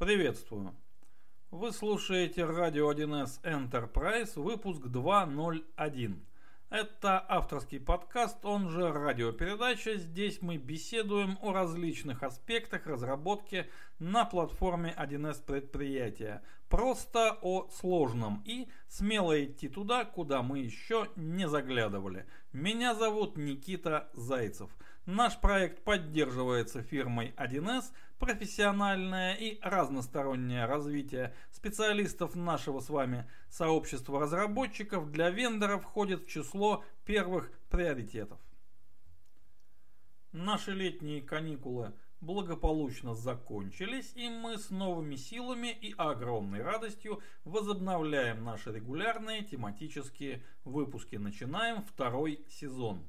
Приветствую. Вы слушаете радио 1С Enterprise, выпуск 201. Это авторский подкаст, он же радиопередача. Здесь мы беседуем о различных аспектах разработки на платформе 1С предприятия. Просто о сложном и смело идти туда, куда мы еще не заглядывали. Меня зовут Никита Зайцев. Наш проект поддерживается фирмой 1С, профессиональное и разностороннее развитие специалистов нашего с вами сообщества разработчиков для вендоров входит в число первых приоритетов. Наши летние каникулы благополучно закончились, и мы с новыми силами и огромной радостью возобновляем наши регулярные тематические выпуски. Начинаем второй сезон.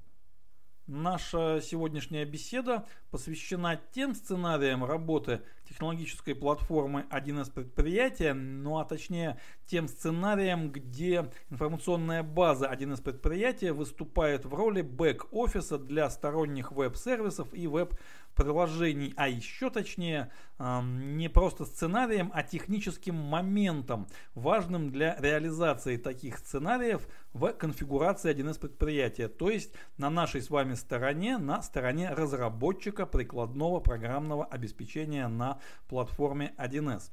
Наша сегодняшняя беседа посвящена тем сценариям работы технологической платформы 1С предприятия, ну а точнее тем сценариям, где информационная база 1С предприятия выступает в роли бэк-офиса для сторонних веб-сервисов и веб-сервисов приложений, а еще точнее не просто сценарием, а техническим моментом, важным для реализации таких сценариев в конфигурации 1С предприятия, то есть на нашей с вами стороне, на стороне разработчика прикладного программного обеспечения на платформе 1С.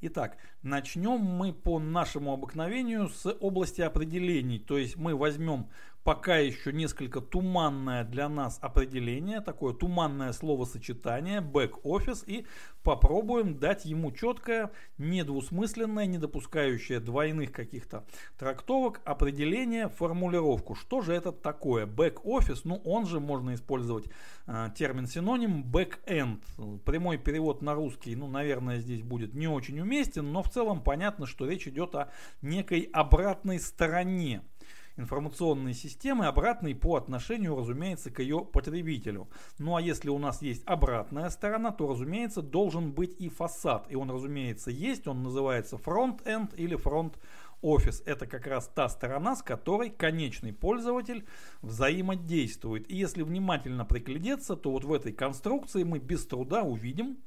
Итак, начнем мы по нашему обыкновению с области определений. То есть мы возьмем пока еще несколько туманное для нас определение, такое туманное словосочетание, бэк-офис, и попробуем дать ему четкое, недвусмысленное, не допускающее двойных каких-то трактовок, определение, формулировку. Что же это такое? Бэк-офис, ну он же можно использовать э, термин синоним бэк-энд. Прямой перевод на русский, ну, наверное, здесь будет не очень уместен, но в целом понятно, что речь идет о некой обратной стороне информационной системы, обратной по отношению, разумеется, к ее потребителю. Ну а если у нас есть обратная сторона, то, разумеется, должен быть и фасад. И он, разумеется, есть, он называется фронт-энд или фронт офис это как раз та сторона, с которой конечный пользователь взаимодействует. И если внимательно приглядеться, то вот в этой конструкции мы без труда увидим,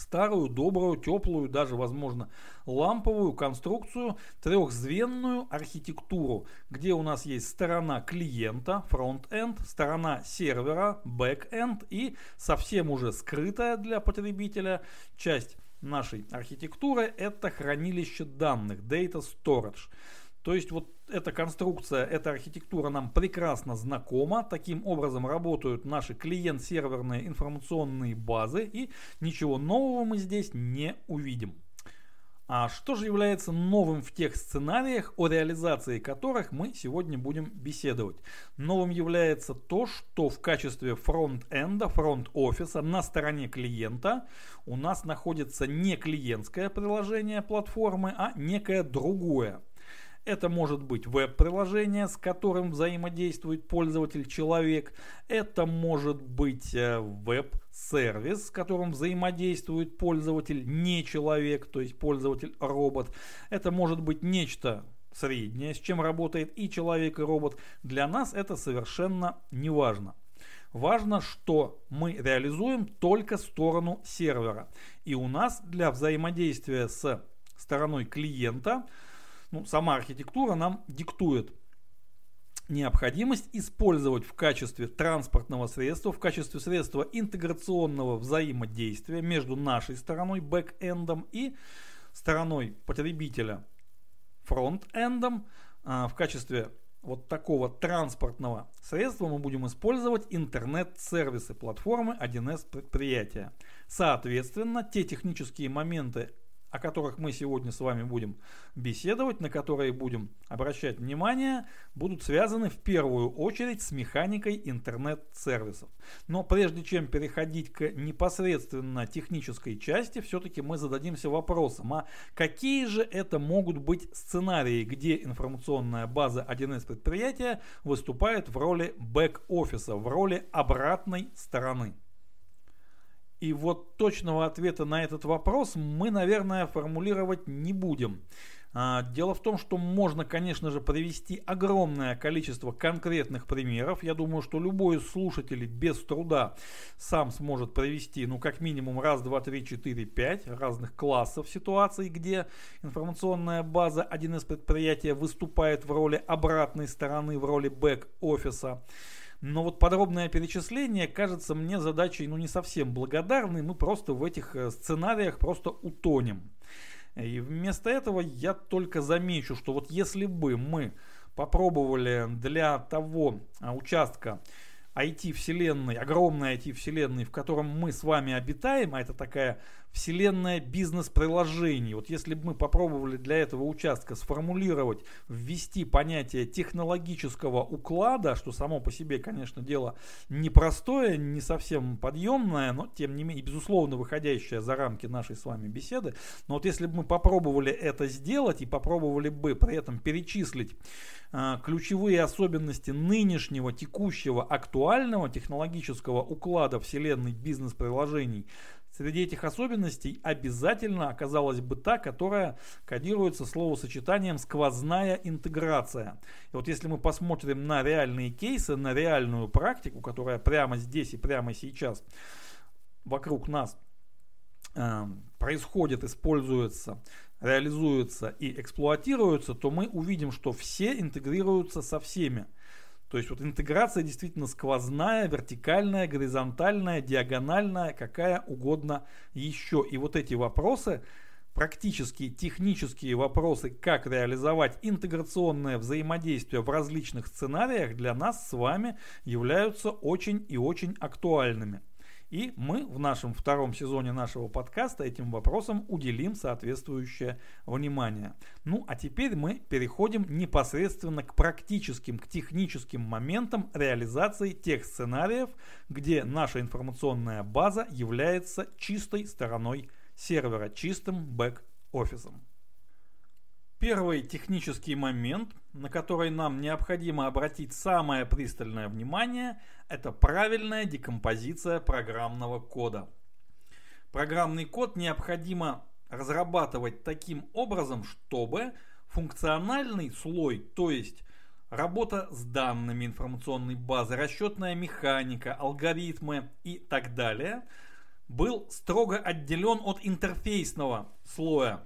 старую, добрую, теплую, даже, возможно, ламповую конструкцию, трехзвенную архитектуру, где у нас есть сторона клиента, фронт-энд, сторона сервера, бэк-энд и совсем уже скрытая для потребителя часть нашей архитектуры это хранилище данных, data storage. То есть вот эта конструкция, эта архитектура нам прекрасно знакома. Таким образом работают наши клиент-серверные информационные базы и ничего нового мы здесь не увидим. А что же является новым в тех сценариях, о реализации которых мы сегодня будем беседовать? Новым является то, что в качестве фронт-энда, фронт-офиса на стороне клиента у нас находится не клиентское приложение платформы, а некое другое это может быть веб-приложение, с которым взаимодействует пользователь-человек. Это может быть э, веб-сервис, с которым взаимодействует пользователь не человек, то есть пользователь-робот. Это может быть нечто среднее, с чем работает и человек, и робот. Для нас это совершенно не важно. Важно, что мы реализуем только сторону сервера. И у нас для взаимодействия с стороной клиента – ну, сама архитектура нам диктует необходимость использовать в качестве транспортного средства, в качестве средства интеграционного взаимодействия между нашей стороной, бэк-эндом и стороной потребителя, фронт-эндом, а, в качестве вот такого транспортного средства мы будем использовать интернет-сервисы платформы 1С предприятия. Соответственно, те технические моменты, о которых мы сегодня с вами будем беседовать, на которые будем обращать внимание, будут связаны в первую очередь с механикой интернет-сервисов. Но прежде чем переходить к непосредственно технической части, все-таки мы зададимся вопросом, а какие же это могут быть сценарии, где информационная база 1С предприятия выступает в роли бэк-офиса, в роли обратной стороны. И вот точного ответа на этот вопрос мы, наверное, формулировать не будем. А, дело в том, что можно, конечно же, привести огромное количество конкретных примеров. Я думаю, что любой из слушателей без труда сам сможет привести, ну, как минимум раз, два, три, четыре, пять разных классов ситуаций, где информационная база, один из предприятий выступает в роли обратной стороны, в роли бэк-офиса. Но вот подробное перечисление кажется мне задачей ну, не совсем благодарной. Мы просто в этих э, сценариях просто утонем. И вместо этого я только замечу, что вот если бы мы попробовали для того а, участка IT-вселенной, огромной IT-вселенной, в котором мы с вами обитаем, а это такая вселенная бизнес-приложений. Вот если бы мы попробовали для этого участка сформулировать, ввести понятие технологического уклада, что само по себе, конечно, дело непростое, не совсем подъемное, но тем не менее, безусловно, выходящее за рамки нашей с вами беседы. Но вот если бы мы попробовали это сделать и попробовали бы при этом перечислить э, ключевые особенности нынешнего, текущего, актуального технологического уклада вселенной бизнес-приложений Среди этих особенностей обязательно оказалась бы та, которая кодируется словосочетанием «сквозная интеграция». И вот если мы посмотрим на реальные кейсы, на реальную практику, которая прямо здесь и прямо сейчас вокруг нас э, происходит, используется, реализуется и эксплуатируется, то мы увидим, что все интегрируются со всеми. То есть вот интеграция действительно сквозная, вертикальная, горизонтальная, диагональная, какая угодно еще. И вот эти вопросы, практические технические вопросы, как реализовать интеграционное взаимодействие в различных сценариях для нас с вами являются очень и очень актуальными. И мы в нашем втором сезоне нашего подкаста этим вопросам уделим соответствующее внимание. Ну а теперь мы переходим непосредственно к практическим, к техническим моментам реализации тех сценариев, где наша информационная база является чистой стороной сервера, чистым бэк-офисом. Первый технический момент, на который нам необходимо обратить самое пристальное внимание, это правильная декомпозиция программного кода. Программный код необходимо разрабатывать таким образом, чтобы функциональный слой, то есть работа с данными информационной базы, расчетная механика, алгоритмы и так далее, был строго отделен от интерфейсного слоя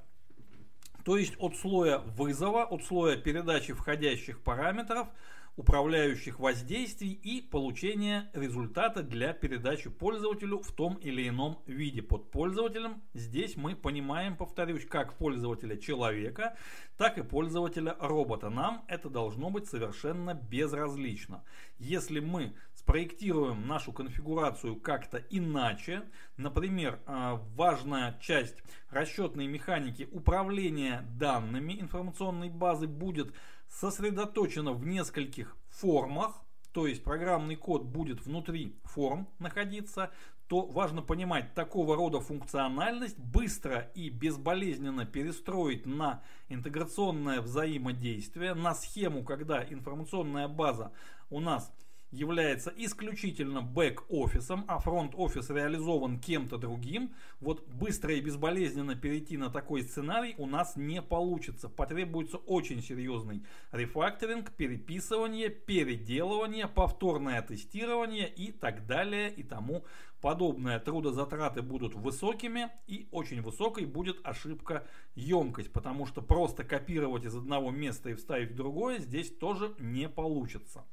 то есть от слоя вызова, от слоя передачи входящих параметров, управляющих воздействий и получения результата для передачи пользователю в том или ином виде. Под пользователем здесь мы понимаем, повторюсь, как пользователя человека, так и пользователя робота. Нам это должно быть совершенно безразлично. Если мы спроектируем нашу конфигурацию как-то иначе, например, э, важная часть расчетной механики управления данными информационной базы будет сосредоточена в нескольких формах, то есть программный код будет внутри форм находиться, то важно понимать, такого рода функциональность быстро и безболезненно перестроить на интеграционное взаимодействие, на схему, когда информационная база у нас является исключительно бэк-офисом, а фронт-офис реализован кем-то другим, вот быстро и безболезненно перейти на такой сценарий у нас не получится. Потребуется очень серьезный рефакторинг, переписывание, переделывание, повторное тестирование и так далее и тому подобное. Трудозатраты будут высокими и очень высокой будет ошибка емкость, потому что просто копировать из одного места и вставить в другое здесь тоже не получится.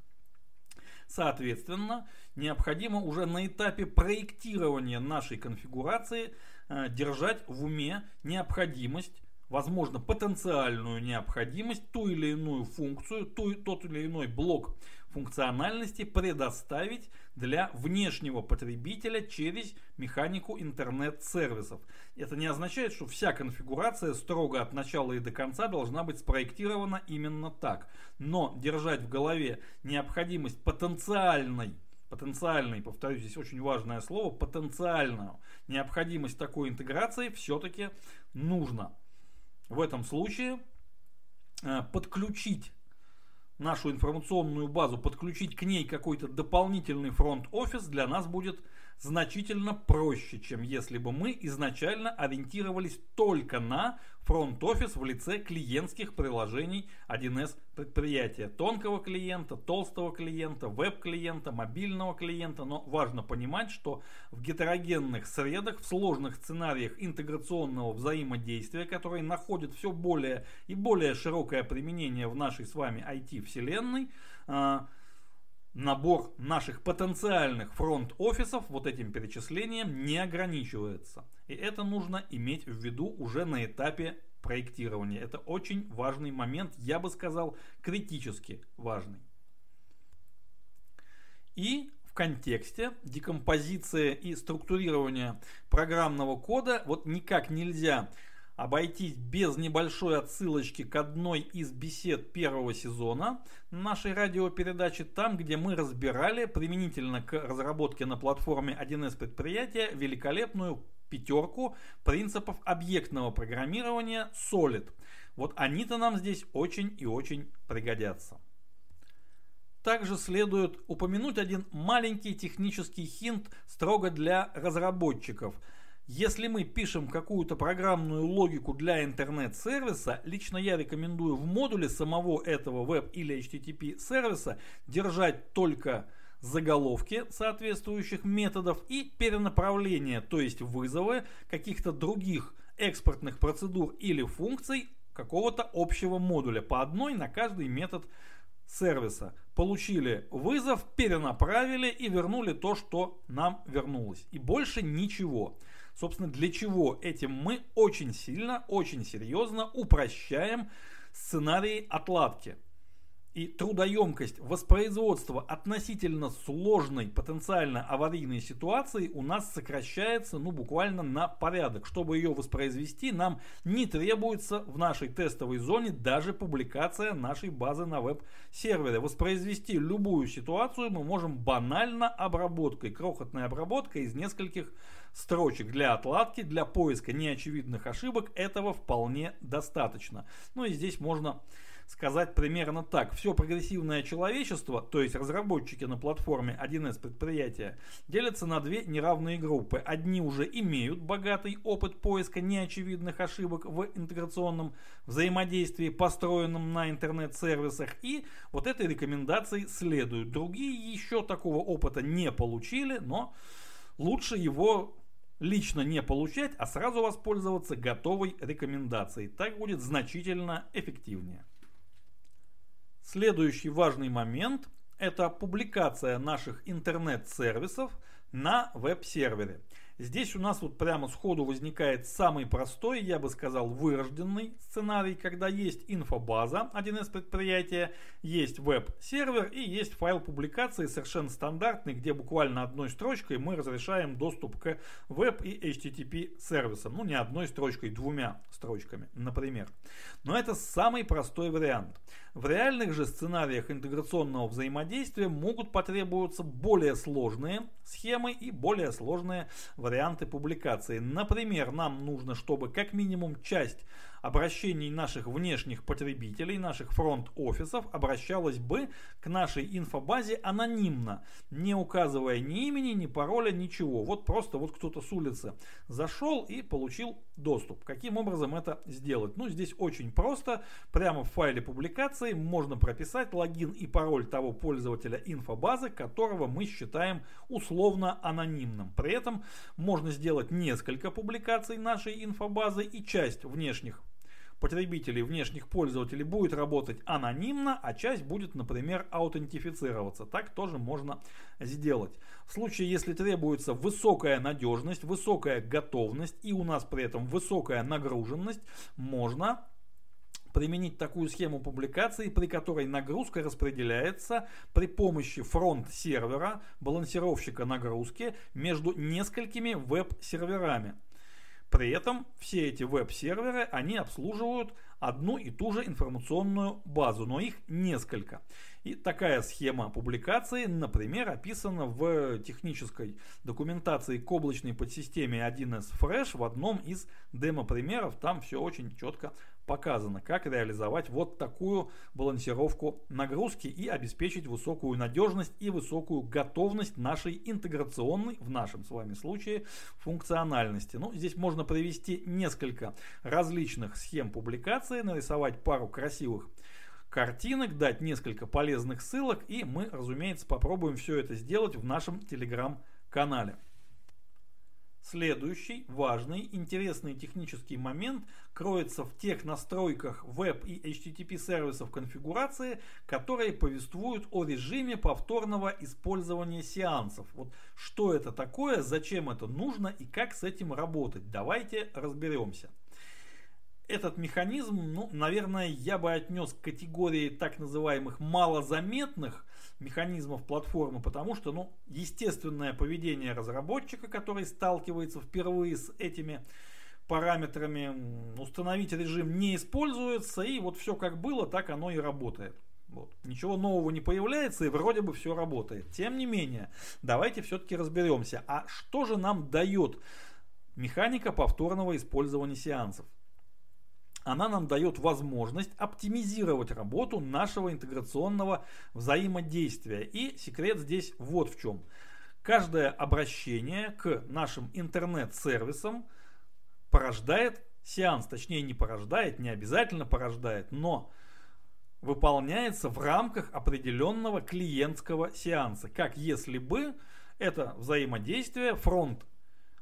Соответственно, необходимо уже на этапе проектирования нашей конфигурации э, держать в уме необходимость возможно, потенциальную необходимость ту или иную функцию, ту, тот или иной блок функциональности предоставить для внешнего потребителя через механику интернет-сервисов. Это не означает, что вся конфигурация строго от начала и до конца должна быть спроектирована именно так. Но держать в голове необходимость потенциальной потенциальной, повторюсь, здесь очень важное слово, потенциальную необходимость такой интеграции все-таки нужно. В этом случае э, подключить нашу информационную базу, подключить к ней какой-то дополнительный фронт-офис для нас будет значительно проще, чем если бы мы изначально ориентировались только на фронт-офис в лице клиентских приложений 1С предприятия. Тонкого клиента, толстого клиента, веб-клиента, мобильного клиента. Но важно понимать, что в гетерогенных средах, в сложных сценариях интеграционного взаимодействия, которые находят все более и более широкое применение в нашей с вами IT-вселенной, а, набор наших потенциальных фронт-офисов вот этим перечислением не ограничивается. И это нужно иметь в виду уже на этапе проектирования. Это очень важный момент, я бы сказал, критически важный. И в контексте декомпозиции и структурирования программного кода вот никак нельзя обойтись без небольшой отсылочки к одной из бесед первого сезона нашей радиопередачи, там, где мы разбирали применительно к разработке на платформе 1С предприятия великолепную пятерку принципов объектного программирования Solid. Вот они-то нам здесь очень и очень пригодятся. Также следует упомянуть один маленький технический хинт строго для разработчиков – если мы пишем какую-то программную логику для интернет-сервиса, лично я рекомендую в модуле самого этого веб или HTTP сервиса держать только заголовки соответствующих методов и перенаправление, то есть вызовы каких-то других экспортных процедур или функций какого-то общего модуля по одной на каждый метод сервиса. Получили вызов, перенаправили и вернули то, что нам вернулось. И больше ничего. Собственно, для чего этим мы очень сильно, очень серьезно упрощаем сценарии отладки и трудоемкость воспроизводства относительно сложной потенциально аварийной ситуации у нас сокращается ну буквально на порядок. Чтобы ее воспроизвести, нам не требуется в нашей тестовой зоне даже публикация нашей базы на веб-сервере. Воспроизвести любую ситуацию мы можем банально обработкой, крохотной обработкой из нескольких строчек для отладки, для поиска неочевидных ошибок. Этого вполне достаточно. Ну и здесь можно сказать примерно так. Все прогрессивное человечество, то есть разработчики на платформе 1С предприятия, делятся на две неравные группы. Одни уже имеют богатый опыт поиска неочевидных ошибок в интеграционном взаимодействии, построенном на интернет-сервисах, и вот этой рекомендации следуют. Другие еще такого опыта не получили, но лучше его лично не получать, а сразу воспользоваться готовой рекомендацией. Так будет значительно эффективнее. Следующий важный момент – это публикация наших интернет-сервисов на веб-сервере. Здесь у нас вот прямо сходу возникает самый простой, я бы сказал, вырожденный сценарий, когда есть инфобаза, один из предприятия, есть веб-сервер и есть файл публикации совершенно стандартный, где буквально одной строчкой мы разрешаем доступ к веб и HTTP сервисам. Ну не одной строчкой, двумя строчками, например. Но это самый простой вариант. В реальных же сценариях интеграционного взаимодействия могут потребоваться более сложные схемы и более сложные варианты публикации. Например, нам нужно, чтобы как минимум часть обращений наших внешних потребителей, наших фронт-офисов обращалась бы к нашей инфобазе анонимно, не указывая ни имени, ни пароля, ничего. Вот просто вот кто-то с улицы зашел и получил доступ. Каким образом это сделать? Ну, здесь очень просто. Прямо в файле публикации можно прописать логин и пароль того пользователя инфобазы, которого мы считаем условно анонимным. При этом можно сделать несколько публикаций нашей инфобазы и часть внешних потребителей, внешних пользователей будет работать анонимно, а часть будет, например, аутентифицироваться. Так тоже можно сделать. В случае, если требуется высокая надежность, высокая готовность и у нас при этом высокая нагруженность, можно применить такую схему публикации, при которой нагрузка распределяется при помощи фронт-сервера, балансировщика нагрузки между несколькими веб-серверами. При этом все эти веб-серверы, они обслуживают одну и ту же информационную базу, но их несколько. И такая схема публикации, например, описана в технической документации к облачной подсистеме 1С Fresh в одном из демо-примеров. Там все очень четко показано, как реализовать вот такую балансировку нагрузки и обеспечить высокую надежность и высокую готовность нашей интеграционной, в нашем с вами случае, функциональности. Ну, здесь можно привести несколько различных схем публикации, нарисовать пару красивых картинок, дать несколько полезных ссылок, и мы, разумеется, попробуем все это сделать в нашем телеграм-канале. Следующий важный, интересный технический момент кроется в тех настройках веб и HTTP сервисов конфигурации, которые повествуют о режиме повторного использования сеансов. Вот что это такое, зачем это нужно и как с этим работать. Давайте разберемся этот механизм, ну, наверное, я бы отнес к категории так называемых малозаметных механизмов платформы, потому что, ну, естественное поведение разработчика, который сталкивается впервые с этими параметрами, установить режим не используется, и вот все как было, так оно и работает. Вот. Ничего нового не появляется, и вроде бы все работает. Тем не менее, давайте все-таки разберемся, а что же нам дает механика повторного использования сеансов? Она нам дает возможность оптимизировать работу нашего интеграционного взаимодействия. И секрет здесь вот в чем. Каждое обращение к нашим интернет-сервисам порождает сеанс, точнее не порождает, не обязательно порождает, но выполняется в рамках определенного клиентского сеанса. Как если бы это взаимодействие фронт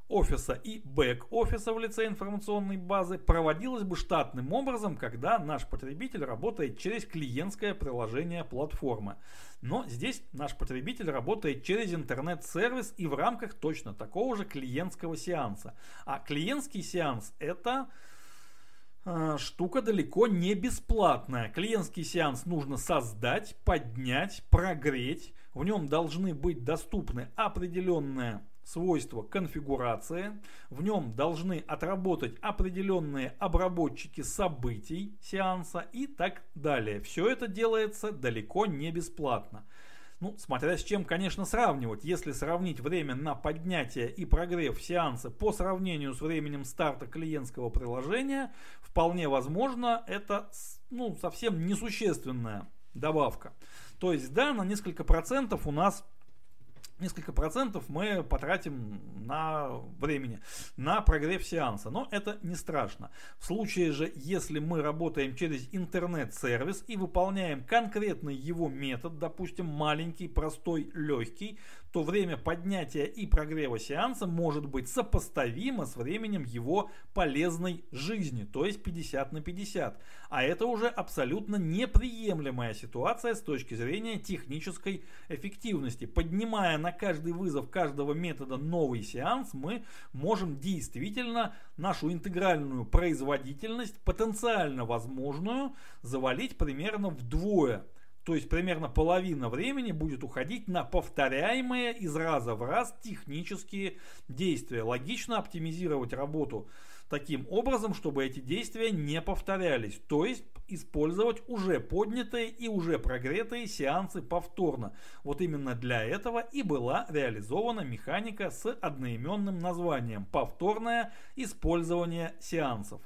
офиса и бэк-офиса в лице информационной базы проводилось бы штатным образом, когда наш потребитель работает через клиентское приложение платформы. Но здесь наш потребитель работает через интернет-сервис и в рамках точно такого же клиентского сеанса. А клиентский сеанс это э, штука далеко не бесплатная. Клиентский сеанс нужно создать, поднять, прогреть. В нем должны быть доступны определенные свойство конфигурации. В нем должны отработать определенные обработчики событий сеанса и так далее. Все это делается далеко не бесплатно. Ну, смотря с чем, конечно, сравнивать. Если сравнить время на поднятие и прогрев сеанса по сравнению с временем старта клиентского приложения, вполне возможно, это ну, совсем несущественная добавка. То есть, да, на несколько процентов у нас несколько процентов мы потратим на времени, на прогрев сеанса. Но это не страшно. В случае же, если мы работаем через интернет-сервис и выполняем конкретный его метод, допустим, маленький, простой, легкий, то время поднятия и прогрева сеанса может быть сопоставимо с временем его полезной жизни, то есть 50 на 50. А это уже абсолютно неприемлемая ситуация с точки зрения технической эффективности. Поднимая на каждый вызов каждого метода новый сеанс, мы можем действительно нашу интегральную производительность, потенциально возможную, завалить примерно вдвое. То есть примерно половина времени будет уходить на повторяемые из раза в раз технические действия. Логично оптимизировать работу таким образом, чтобы эти действия не повторялись. То есть использовать уже поднятые и уже прогретые сеансы повторно. Вот именно для этого и была реализована механика с одноименным названием «Повторное использование сеансов».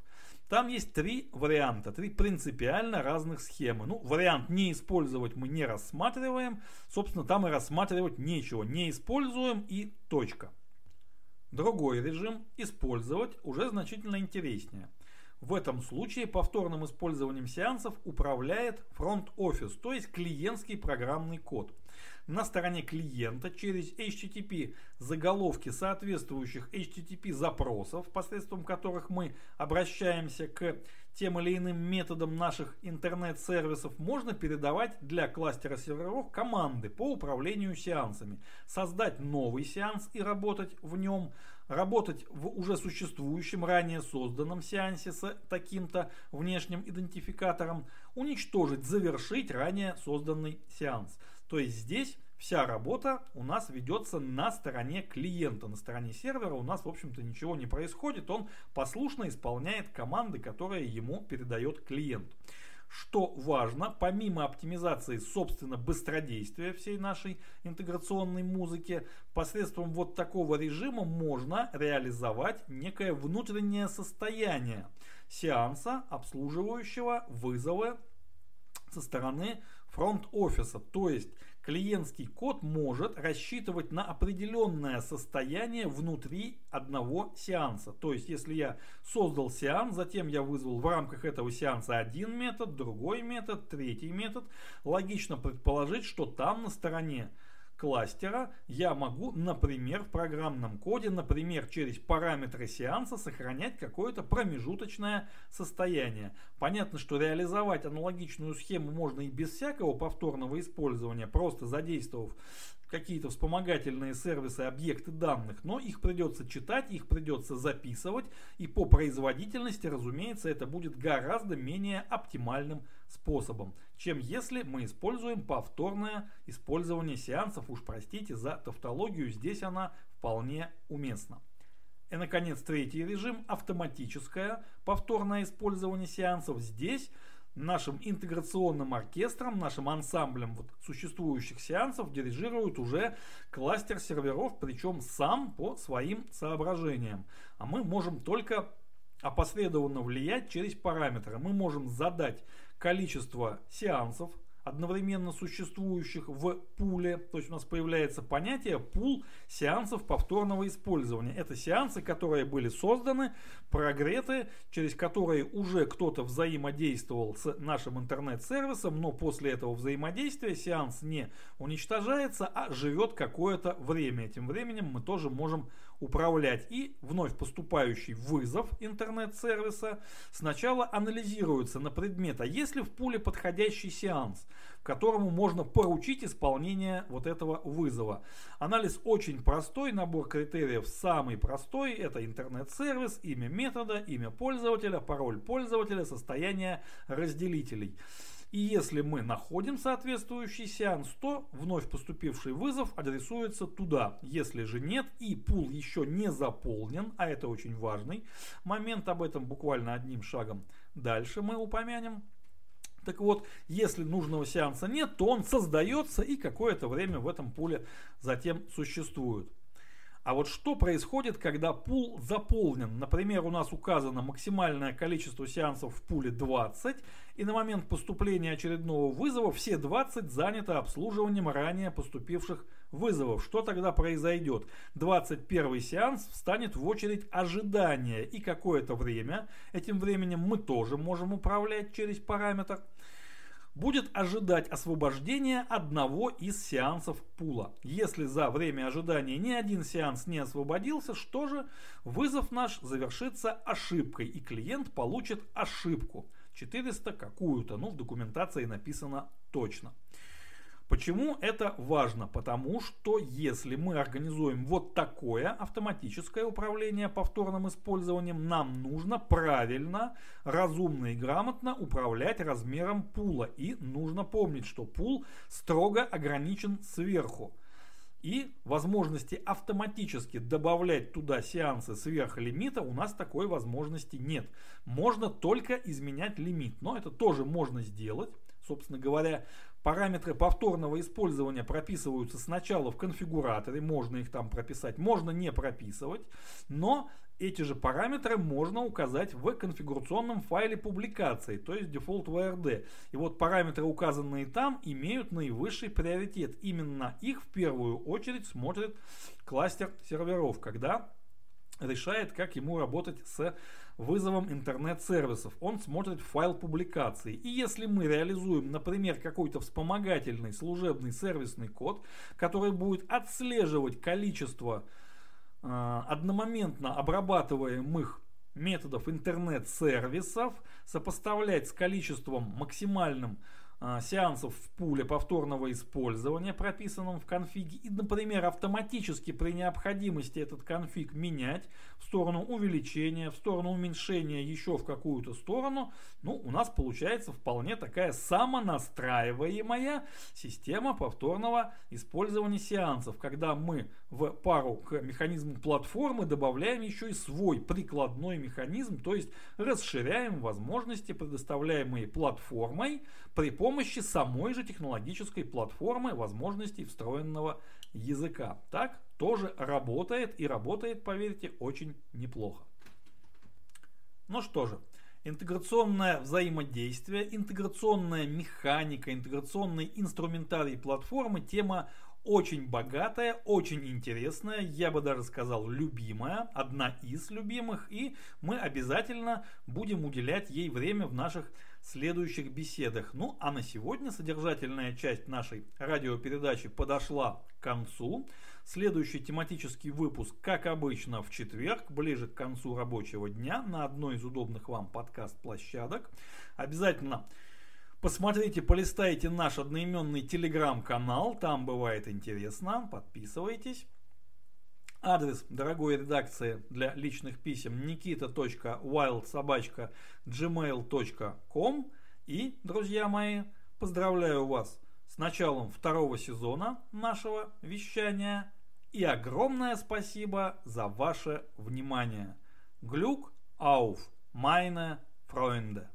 Там есть три варианта, три принципиально разных схемы. Ну, вариант не использовать мы не рассматриваем. Собственно, там и рассматривать нечего. Не используем и точка. Другой режим использовать уже значительно интереснее. В этом случае повторным использованием сеансов управляет фронт-офис, то есть клиентский программный код на стороне клиента через HTTP заголовки соответствующих HTTP запросов, посредством которых мы обращаемся к тем или иным методам наших интернет-сервисов, можно передавать для кластера серверов команды по управлению сеансами. Создать новый сеанс и работать в нем, работать в уже существующем, ранее созданном сеансе с таким-то внешним идентификатором, уничтожить, завершить ранее созданный сеанс. То есть здесь вся работа у нас ведется на стороне клиента, на стороне сервера у нас, в общем-то, ничего не происходит, он послушно исполняет команды, которые ему передает клиент. Что важно, помимо оптимизации, собственно, быстродействия всей нашей интеграционной музыки, посредством вот такого режима можно реализовать некое внутреннее состояние сеанса, обслуживающего вызовы со стороны фронт-офиса. То есть клиентский код может рассчитывать на определенное состояние внутри одного сеанса. То есть, если я создал сеанс, затем я вызвал в рамках этого сеанса один метод, другой метод, третий метод, логично предположить, что там на стороне кластера я могу, например, в программном коде, например, через параметры сеанса сохранять какое-то промежуточное состояние. Понятно, что реализовать аналогичную схему можно и без всякого повторного использования, просто задействовав какие-то вспомогательные сервисы, объекты данных, но их придется читать, их придется записывать, и по производительности, разумеется, это будет гораздо менее оптимальным способом, чем если мы используем повторное использование сеансов, уж простите за тавтологию, здесь она вполне уместна. И, наконец, третий режим – автоматическое повторное использование сеансов. Здесь нашим интеграционным оркестром, нашим ансамблем вот существующих сеансов дирижирует уже кластер серверов, причем сам по своим соображениям. А мы можем только опосредованно влиять через параметры. Мы можем задать количество сеансов, одновременно существующих в пуле. То есть у нас появляется понятие пул сеансов повторного использования. Это сеансы, которые были созданы, прогреты, через которые уже кто-то взаимодействовал с нашим интернет-сервисом, но после этого взаимодействия сеанс не уничтожается, а живет какое-то время. Этим временем мы тоже можем управлять. И вновь поступающий вызов интернет-сервиса сначала анализируется на предмет, а есть ли в пуле подходящий сеанс, которому можно поручить исполнение вот этого вызова. Анализ очень простой, набор критериев самый простой. Это интернет-сервис, имя метода, имя пользователя, пароль пользователя, состояние разделителей. И если мы находим соответствующий сеанс, то вновь поступивший вызов адресуется туда. Если же нет и пул еще не заполнен, а это очень важный момент, об этом буквально одним шагом дальше мы упомянем. Так вот, если нужного сеанса нет, то он создается и какое-то время в этом пуле затем существует. А вот что происходит, когда пул заполнен? Например, у нас указано максимальное количество сеансов в пуле 20, и на момент поступления очередного вызова все 20 заняты обслуживанием ранее поступивших вызовов. Что тогда произойдет? 21 сеанс встанет в очередь ожидания, и какое-то время, этим временем мы тоже можем управлять через параметр – будет ожидать освобождения одного из сеансов пула. Если за время ожидания ни один сеанс не освободился, что же? Вызов наш завершится ошибкой, и клиент получит ошибку. 400 какую-то, ну в документации написано точно. Почему это важно? Потому что если мы организуем вот такое автоматическое управление повторным использованием, нам нужно правильно, разумно и грамотно управлять размером пула. И нужно помнить, что пул строго ограничен сверху. И возможности автоматически добавлять туда сеансы сверх лимита у нас такой возможности нет. Можно только изменять лимит, но это тоже можно сделать. Собственно говоря, Параметры повторного использования прописываются сначала в конфигураторе, можно их там прописать, можно не прописывать, но эти же параметры можно указать в конфигурационном файле публикации, то есть default VRD. И вот параметры, указанные там, имеют наивысший приоритет. Именно их в первую очередь смотрит кластер серверов, когда решает, как ему работать с вызовом интернет-сервисов. Он смотрит файл публикации. И если мы реализуем, например, какой-то вспомогательный служебный сервисный код, который будет отслеживать количество э, одномоментно обрабатываемых методов интернет-сервисов, сопоставлять с количеством максимальным сеансов в пуле повторного использования, прописанном в конфиге, и, например, автоматически при необходимости этот конфиг менять в сторону увеличения, в сторону уменьшения, еще в какую-то сторону, ну, у нас получается вполне такая самонастраиваемая система повторного использования сеансов, когда мы в пару к механизму платформы добавляем еще и свой прикладной механизм, то есть расширяем возможности, предоставляемые платформой при помощи самой же технологической платформы возможностей встроенного языка. Так тоже работает и работает, поверьте, очень неплохо. Ну что же, интеграционное взаимодействие, интеграционная механика, интеграционный инструментарий платформы – тема очень богатая, очень интересная, я бы даже сказал любимая, одна из любимых, и мы обязательно будем уделять ей время в наших следующих беседах. Ну а на сегодня содержательная часть нашей радиопередачи подошла к концу. Следующий тематический выпуск, как обычно, в четверг, ближе к концу рабочего дня, на одной из удобных вам подкаст-площадок. Обязательно посмотрите, полистайте наш одноименный телеграм-канал, там бывает интересно, подписывайтесь. Адрес дорогой редакции для личных писем nikita.wildsobachka.gmail.com И, друзья мои, поздравляю вас с началом второго сезона нашего вещания и огромное спасибо за ваше внимание. Глюк auf meine Freunde.